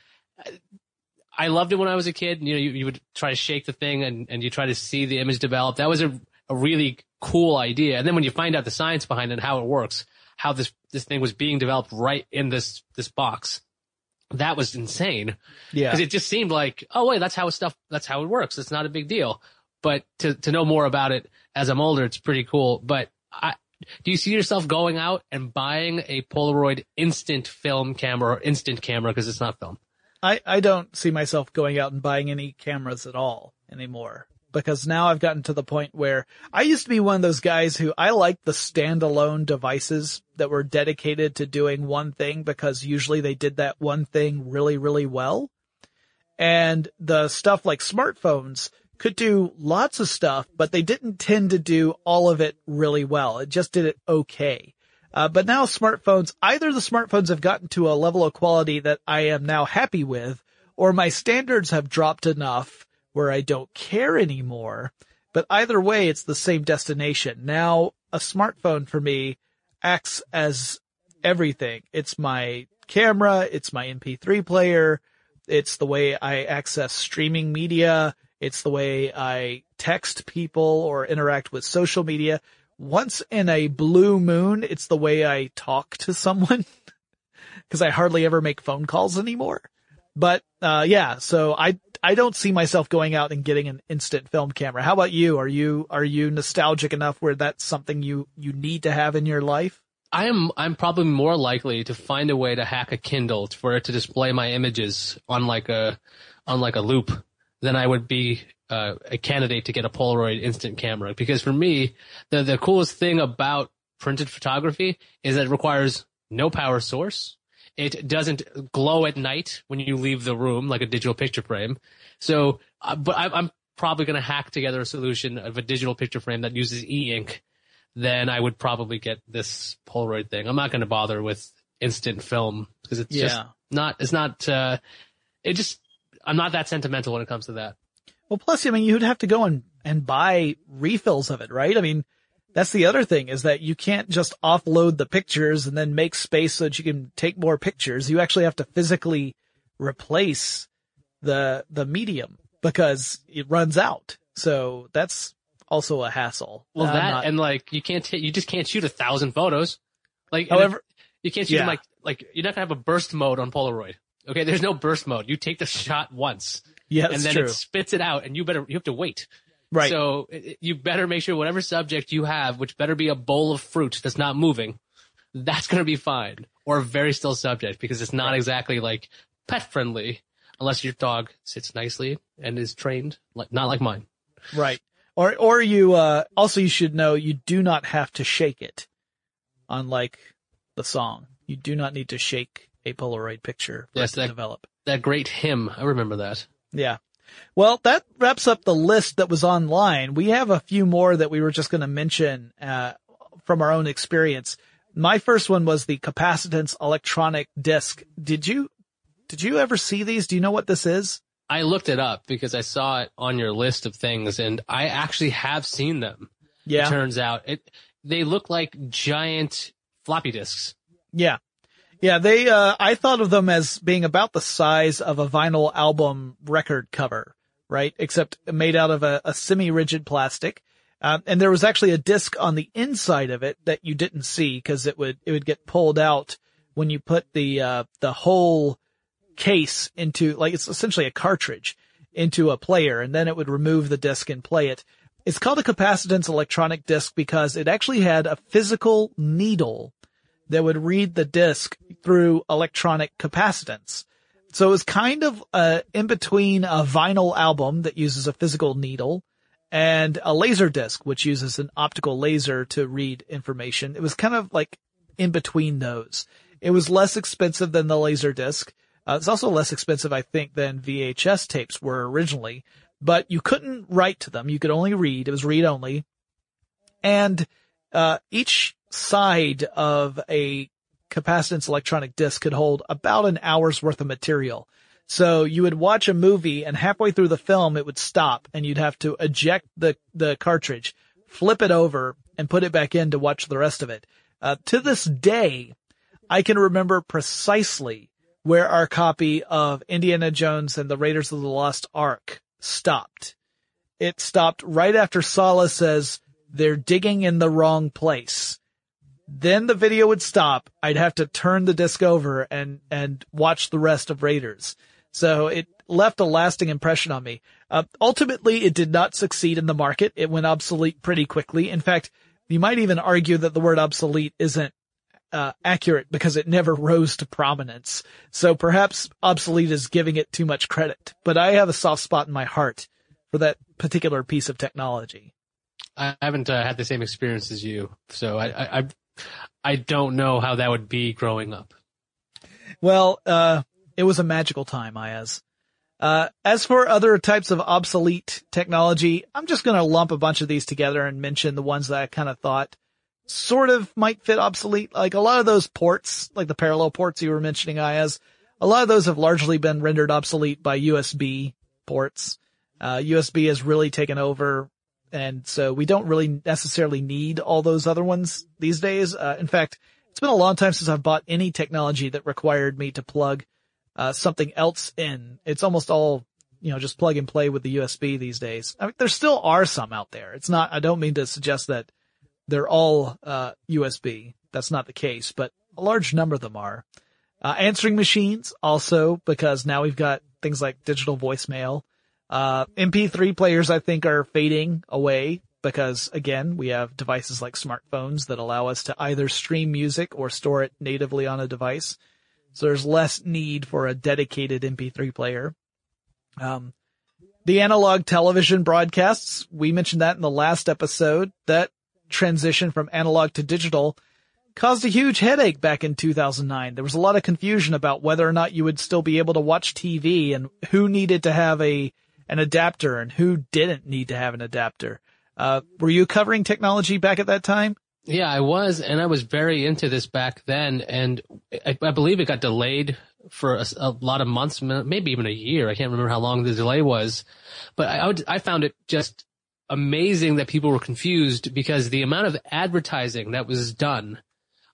I loved it when I was a kid. You know, you, you would try to shake the thing and, and you try to see the image develop. That was a, a really cool idea. And then when you find out the science behind it and how it works, how this this thing was being developed right in this this box. That was insane. Yeah. Because it just seemed like, oh wait, that's how stuff that's how it works. It's not a big deal. But to to know more about it as I'm older, it's pretty cool. But I do you see yourself going out and buying a Polaroid instant film camera or instant camera because it's not film? I, I don't see myself going out and buying any cameras at all anymore because now I've gotten to the point where I used to be one of those guys who I liked the standalone devices that were dedicated to doing one thing because usually they did that one thing really, really well. And the stuff like smartphones could do lots of stuff, but they didn't tend to do all of it really well. It just did it okay. Uh, but now smartphones, either the smartphones have gotten to a level of quality that I am now happy with, or my standards have dropped enough where I don't care anymore. But either way, it's the same destination. Now, a smartphone for me acts as everything. It's my camera. It's my MP3 player. It's the way I access streaming media. It's the way I text people or interact with social media. Once in a blue moon, it's the way I talk to someone [laughs] because I hardly ever make phone calls anymore. But, uh, yeah, so I, I don't see myself going out and getting an instant film camera. How about you? Are you are you nostalgic enough where that's something you you need to have in your life? I am I'm probably more likely to find a way to hack a Kindle for it to display my images on like a on like a loop than I would be uh, a candidate to get a Polaroid instant camera. Because for me, the the coolest thing about printed photography is that it requires no power source. It doesn't glow at night when you leave the room like a digital picture frame. So, uh, but I, I'm probably going to hack together a solution of a digital picture frame that uses e-ink then I would probably get this Polaroid thing. I'm not going to bother with instant film because it's Yeah. just not, it's not, uh, it just, I'm not that sentimental when it comes to that. Well, plus, I mean, you'd have to go and, and buy refills of it, right? I mean, that's the other thing is that you can't just offload the pictures and then make space so that you can take more pictures. You actually have to physically replace the, the medium because it runs out. So that's also a hassle. Well, that not- and like, you can't, ta- you just can't shoot a thousand photos. Like, however, you can't shoot them like, like, you're not gonna have a burst mode on Polaroid. Okay. There's no burst mode. You take the shot once yeah, and then true. it spits it out and you better, you have to wait. right. So it- you better make sure whatever subject you have, which better be a bowl of fruit that's not moving, that's going to be fine. Or a very still subject because it's not exactly like pet friendly unless your dog sits nicely and is trained, like not like mine. Right. Or, or you, uh, also you should know you do not have to shake it. Unlike the song. You do not need to shake a Polaroid picture Yes, it to that- develop. That great hymn, I remember that. Yeah. Well, that wraps up the list that was online. We have a few more that we were just going to mention, uh, from our own experience. My first one was the capacitance electronic disc. Did you, did you ever see these? Do you know what this is? I looked it up because I saw it on your list of things and I actually have seen them. Yeah. Turns out it, they look like giant floppy disks. Yeah. Yeah, they, uh, I thought of them as being about the size of a vinyl album record cover, right? Except made out of a, a semi-rigid plastic. Um, and there was actually a disc on the inside of it that you didn't see because it would, it would get pulled out when you put the, uh, the whole case into, like, it's essentially a cartridge into a player and then it would remove the disc and play it. It's called a capacitance electronic disc because it actually had a physical needle that would read the disc through electronic capacitance. So it was kind of uh, in between a vinyl album that uses a physical needle and a laser disc, which uses an optical laser to read information. It was kind of like in between those. It was less expensive than the laser disc. Uh, it's also less expensive, I think, than VHS tapes were originally, but you couldn't write to them. You could only read. It was read only. And, uh, each side of a capacitance electronic disc could hold about an hour's worth of material. So you would watch a movie and halfway through the film it would stop and you'd have to eject the, the cartridge, flip it over and put it back in to watch the rest of it. Uh, to this day, I can remember precisely where our copy of Indiana Jones and the Raiders of the Lost Ark stopped. It stopped right after Sallah says, they're digging in the wrong place. Then the video would stop. I'd have to turn the disc over and, and watch the rest of Raiders. So it left a lasting impression on me. Uh, ultimately, it did not succeed in the market. It went obsolete pretty quickly. In fact, you might even argue that the word obsolete isn't uh, accurate because it never [laughs] rose to prominence. So perhaps obsolete is giving it too much credit, but I have a soft spot in my heart for that particular piece of technology. I haven't uh, had the same experience as you, so I, I, I, don't know how that would be growing up. Well, uh, it was a magical time, Iyaz. Uh, as for other types of obsolete technology, I'm just going to lump a bunch of these together and mention the ones that I kind of thought sort of might fit obsolete. Like a lot of those ports, like the parallel ports you were mentioning, Iyaz, a lot of those have largely been rendered obsolete by USB ports. Uh, USB has really taken over. And so we don't really necessarily need all those other ones these days. Uh, in fact, it's been a long time since I've bought any technology that required me to plug uh, something else in. It's almost all, you know, just plug and play with the USB these days. I mean, there still are some out there. It's not, I don't mean to suggest that they're all, uh, USB. That's not the case, but a large number of them are. Uh, answering machines also because now we've got things like digital voicemail. Uh, MP3 players I think are fading away because again, we have devices like smartphones that allow us to either stream music or store it natively on a device. So there's less need for a dedicated MP3 player. Um, the analog television broadcasts, we mentioned that in the last episode, that transition from analog to digital caused a huge headache back in 2009. There was a lot of confusion about whether or not you would still be able to watch TV and who needed to have a, an adapter and who didn't need to have an adapter. Uh, were you covering technology back at that time? Yeah, I was, and I was very into this back then, and I, I believe it got delayed for a, a, lot of months, maybe even a year. I can't remember how long the delay was, but I, I, would, I found it just amazing that people were confused because the amount of advertising that was done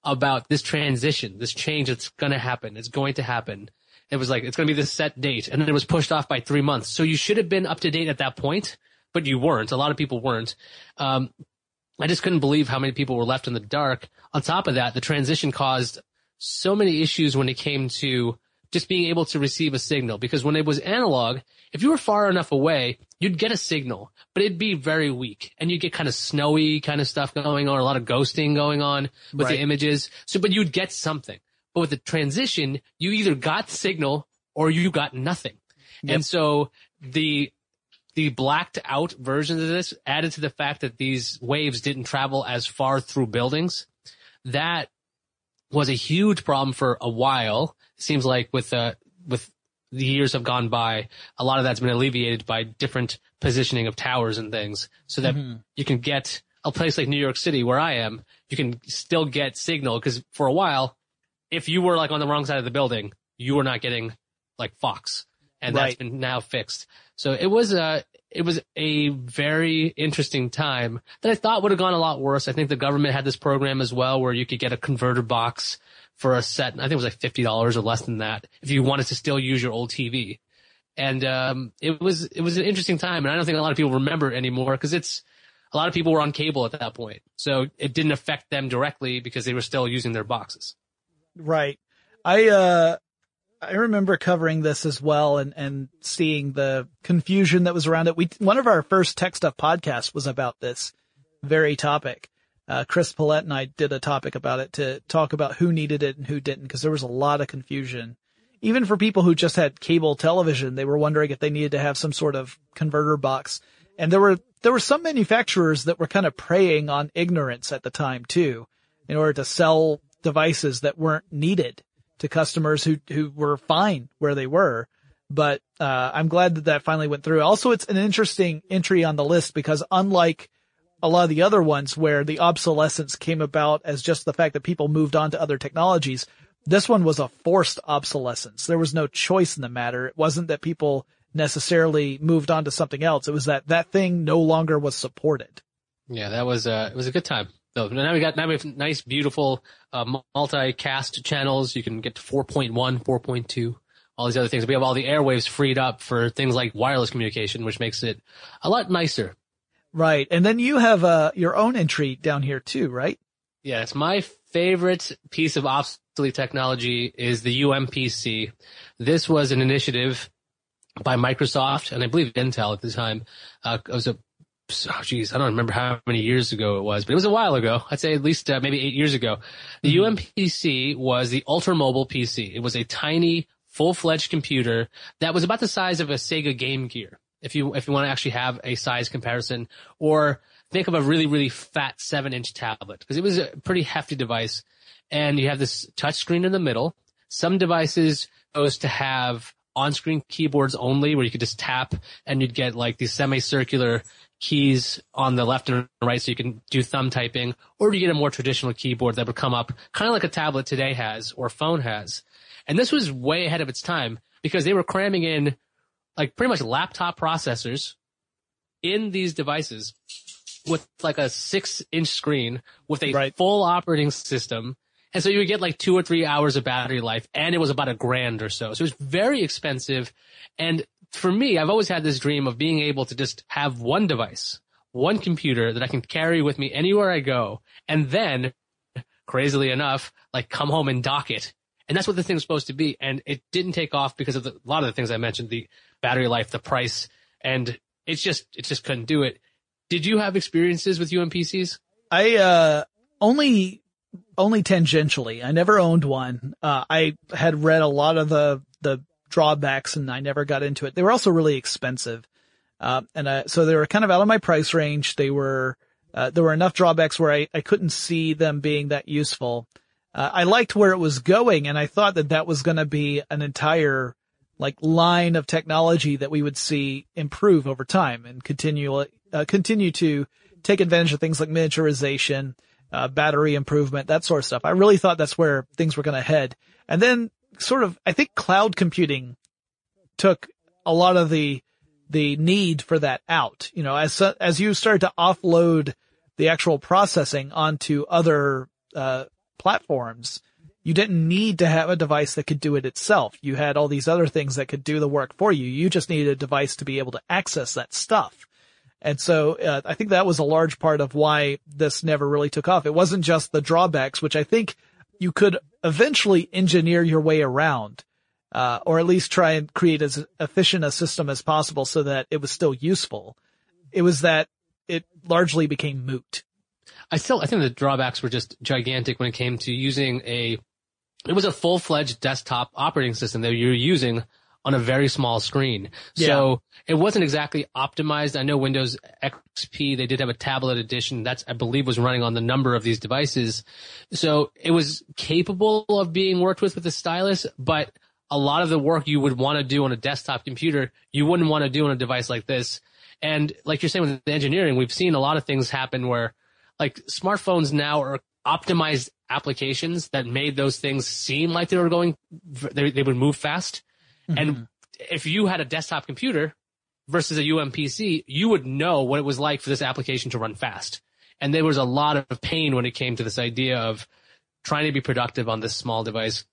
about this transition, this change that's going to happen, it's going to happen. It was like, it's going to be this set date, and then it was pushed off by three months. So you should have been up to date at that point, but you weren't. A lot of people weren't. Um, I just couldn't believe how many people were left in the dark. On top of that, the transition caused so many issues when it came to just being able to receive a signal because when it was analog, if you were far enough away, you'd get a signal, but it'd be very weak and you'd get kind of snowy kind of stuff going on, a lot of ghosting going on with right. the images. So, but you'd get something. But with the transition, you either got signal or you got nothing. Yep. And so the the blacked out version of this added to the fact that these waves didn't travel as far through buildings. That was a huge problem for a while. Seems like with, uh, with the years have gone by, a lot of that's been alleviated by different positioning of towers and things so that mm-hmm. you can get a place like New York City where I am, you can still get signal because for a while, if you were like on the wrong side of the building, you were not getting like Fox and right. that's been now fixed. So it was a, it was a very interesting time that I thought would have gone a lot worse. I think the government had this program as well where you could get a converter box for a set. I think it was like $50 or less than that if you wanted to still use your old TV. And, um, it was, it was an interesting time. And I don't think a lot of people remember it anymore because it's, a lot of people were on cable at that point. So it didn't affect them directly because they were still using their boxes. Right. I, uh, I remember covering this as well and, and seeing the confusion that was around it. We, one of our first tech stuff podcasts was about this very topic. Uh, Chris Pollette and I did a topic about it to talk about who needed it and who didn't because there was a lot of confusion. Even for people who just had cable television, they were wondering if they needed to have some sort of converter box. And there were, there were some manufacturers that were kind of preying on ignorance at the time too, in order to sell devices that weren't needed to customers who, who were fine where they were. But, uh, I'm glad that that finally went through. Also, it's an interesting entry on the list because unlike a lot of the other ones where the obsolescence came about as just the fact that people moved on to other technologies, this one was a forced obsolescence. There was no choice in the matter. It wasn't that people necessarily moved on to something else. It was that that thing no longer was supported. Yeah, that was, uh, it was a good time. So now we got now we have nice, beautiful uh, multi-cast channels. You can get to 4.1, 4.2, all these other things. We have all the airwaves freed up for things like wireless communication, which makes it a lot nicer. Right, and then you have uh, your own entry down here too, right? Yeah, it's my favorite piece of obsolete technology is the UMPC. This was an initiative by Microsoft and I believe Intel at the time. Uh, it was a oh geez, I don't remember how many years ago it was, but it was a while ago. I'd say at least uh, maybe eight years ago. The mm-hmm. UMPC was the ultra mobile PC. It was a tiny, full-fledged computer that was about the size of a Sega Game Gear. If you if you want to actually have a size comparison, or think of a really really fat seven-inch tablet because it was a pretty hefty device, and you have this touch screen in the middle. Some devices goes to have on-screen keyboards only where you could just tap and you'd get like these semicircular keys on the left and right so you can do thumb typing, or do you get a more traditional keyboard that would come up kind of like a tablet today has or phone has. And this was way ahead of its time because they were cramming in like pretty much laptop processors in these devices with like a six inch screen with a right. full operating system. And so you would get like two or three hours of battery life and it was about a grand or so. So it was very expensive. And for me, I've always had this dream of being able to just have one device, one computer that I can carry with me anywhere I go. And then, crazily enough, like come home and dock it. And that's what the thing's supposed to be. And it didn't take off because of the, a lot of the things I mentioned, the battery life, the price, and it's just, it just couldn't do it. Did you have experiences with UMPCs? I uh only only tangentially. I never owned one. Uh, I had read a lot of the the drawbacks, and I never got into it. They were also really expensive, uh, and I, so they were kind of out of my price range. They were uh, there were enough drawbacks where I I couldn't see them being that useful. Uh, I liked where it was going, and I thought that that was going to be an entire like line of technology that we would see improve over time and continue uh, continue to take advantage of things like miniaturization, uh, battery improvement, that sort of stuff. I really thought that's where things were going to head. And then sort of, I think cloud computing took a lot of the, the need for that out. You know, as, as you started to offload the actual processing onto other, uh, platforms, you didn't need to have a device that could do it itself. You had all these other things that could do the work for you. You just needed a device to be able to access that stuff. And so uh, I think that was a large part of why this never really took off. It wasn't just the drawbacks, which I think you could eventually engineer your way around, uh, or at least try and create as efficient a system as possible so that it was still useful. It was that it largely became moot. I still, I think the drawbacks were just gigantic when it came to using a, it was a full-fledged desktop operating system that you were using on a very small screen. Yeah. So it wasn't exactly optimized. I know Windows XP, they did have a tablet edition that's, I believe was running on the number of these devices. So it was capable of being worked with with a stylus, but a lot of the work you would want to do on a desktop computer, you wouldn't want to do on a device like this. And like you're saying with the engineering, we've seen a lot of things happen where like smartphones now are optimized applications that made those things seem like they were going, they, they would move fast. Mm-hmm. And if you had a desktop computer versus a UMPC, you would know what it was like for this application to run fast. And there was a lot of pain when it came to this idea of trying to be productive on this small device.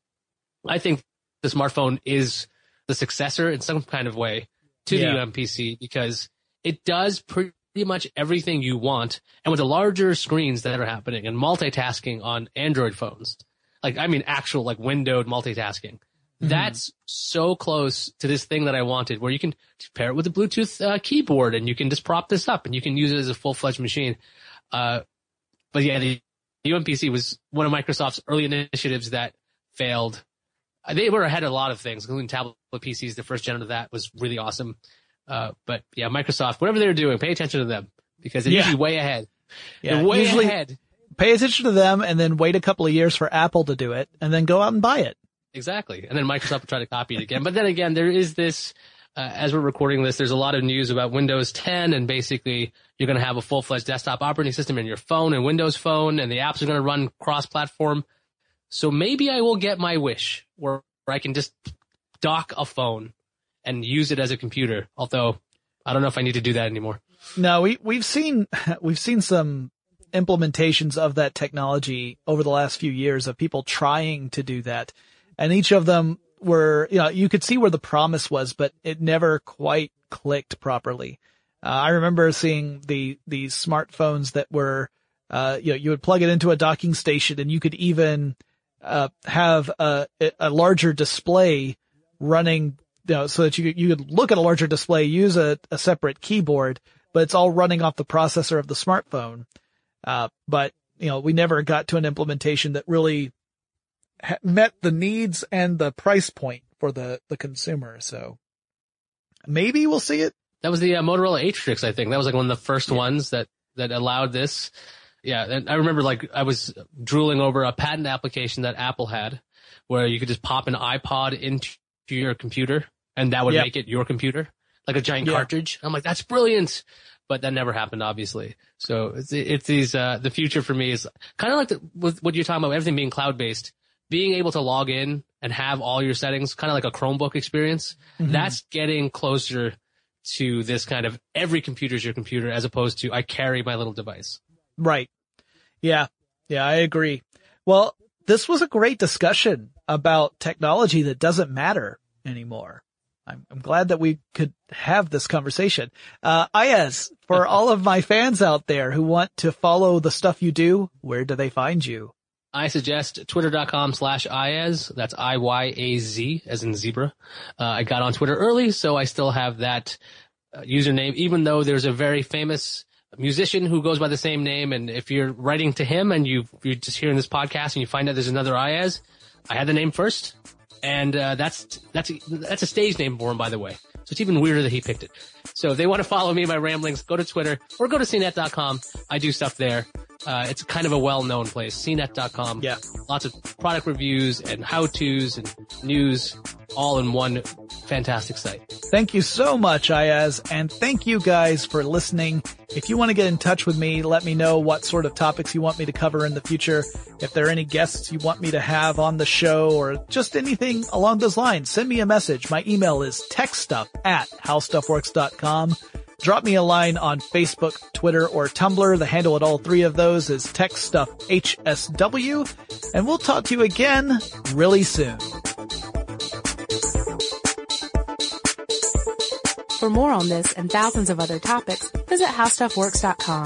I think the smartphone is the successor in some kind of way to yeah. the UMPC because it does pretty much everything you want. And with the larger screens that are happening and multitasking on Android phones, like, I mean, actual like windowed multitasking, Mm-hmm. That's so close to this thing that I wanted where you can pair it with a Bluetooth uh, keyboard and you can just prop this up and you can use it as a full-fledged machine. Uh, but yeah, the, the UMPC was one of Microsoft's early initiatives that failed. Uh, they were ahead of a lot of things, including tablet PCs. The first gen of that was really awesome. Uh, but yeah, Microsoft, whatever they're doing, pay attention to them because they're yeah. usually way ahead. Yeah, they're way usually ahead. Pay attention to them and then wait a couple of years for Apple to do it and then go out and buy it. Exactly. And then Microsoft will try to copy it again. But then again, there is this, uh, as we're recording this, there's a lot of news about Windows 10 and basically you're going to have a full-fledged desktop operating system in your phone and Windows Phone and the apps are going to run cross-platform. So maybe I will get my wish where, where I can just dock a phone and use it as a computer. Although I don't know if I need to do that anymore. No, we, we've seen, [laughs] we've seen some implementations of that technology over the last few years of people trying to do that and each of them were, you know, you could see where the promise was, but it never quite clicked properly. Uh, I remember seeing the, these smartphones that were, uh, you know, you would plug it into a docking station and you could even, uh, have a, a larger display running, you know, so that you, you could look at a larger display, use a, a separate keyboard, but it's all running off the processor of the smartphone. Uh, but, you know, we never got to an implementation that really met the needs and the price point for the, the consumer. So maybe we'll see it. That was the uh, Motorola Atrix, I think. That was like one of the first yeah. ones that, that allowed this. Yeah. And I remember like I was drooling over a patent application that Apple had where you could just pop an iPod into your computer and that would yep. make it your computer, like a giant cartridge. I'm like, that's brilliant. But that never happened, obviously. So it's, it's these, uh, the future for me is kind of like the, with what you're talking about, everything being cloud based being able to log in and have all your settings, kind of like a Chromebook experience, mm-hmm. that's getting closer to this kind of every computer is your computer as opposed to I carry my little device. Right. Yeah. Yeah, I agree. Well, this was a great discussion about technology that doesn't matter anymore. I'm, I'm glad that we could have this conversation. Uh, Iyaz, for [laughs] all of my fans out there who want to follow the stuff you do, where do they find you? I suggest twitter.com slash Iyaz. That's I-Y-A-Z as in zebra. Uh, I got on Twitter early, so I still have that uh, username, even though there's a very famous musician who goes by the same name. And if you're writing to him and you you're just hearing this podcast and you find out there's another Iyaz, I had the name first, and uh, that's that's a, that's a stage name for him, by the way. So it's even weirder that he picked it. So if they want to follow me, my ramblings, go to Twitter or go to cnet.com. I do stuff there. Uh, it's kind of a well-known place, cnet.com. Yeah. Lots of product reviews and how-tos and news all in one fantastic site. Thank you so much, Iyaz. and thank you guys for listening. If you want to get in touch with me, let me know what sort of topics you want me to cover in the future. If there are any guests you want me to have on the show or just anything along those lines, send me a message. My email is techstuff at howstuffworks.com. Drop me a line on Facebook, Twitter, or Tumblr. The handle at all three of those is TechStuffHSW. And we'll talk to you again really soon. For more on this and thousands of other topics, visit howstuffworks.com.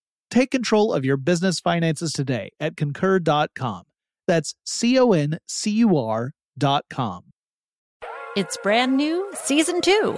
Take control of your business finances today at concur.com. That's C O N C U R dot com. It's brand new, season two.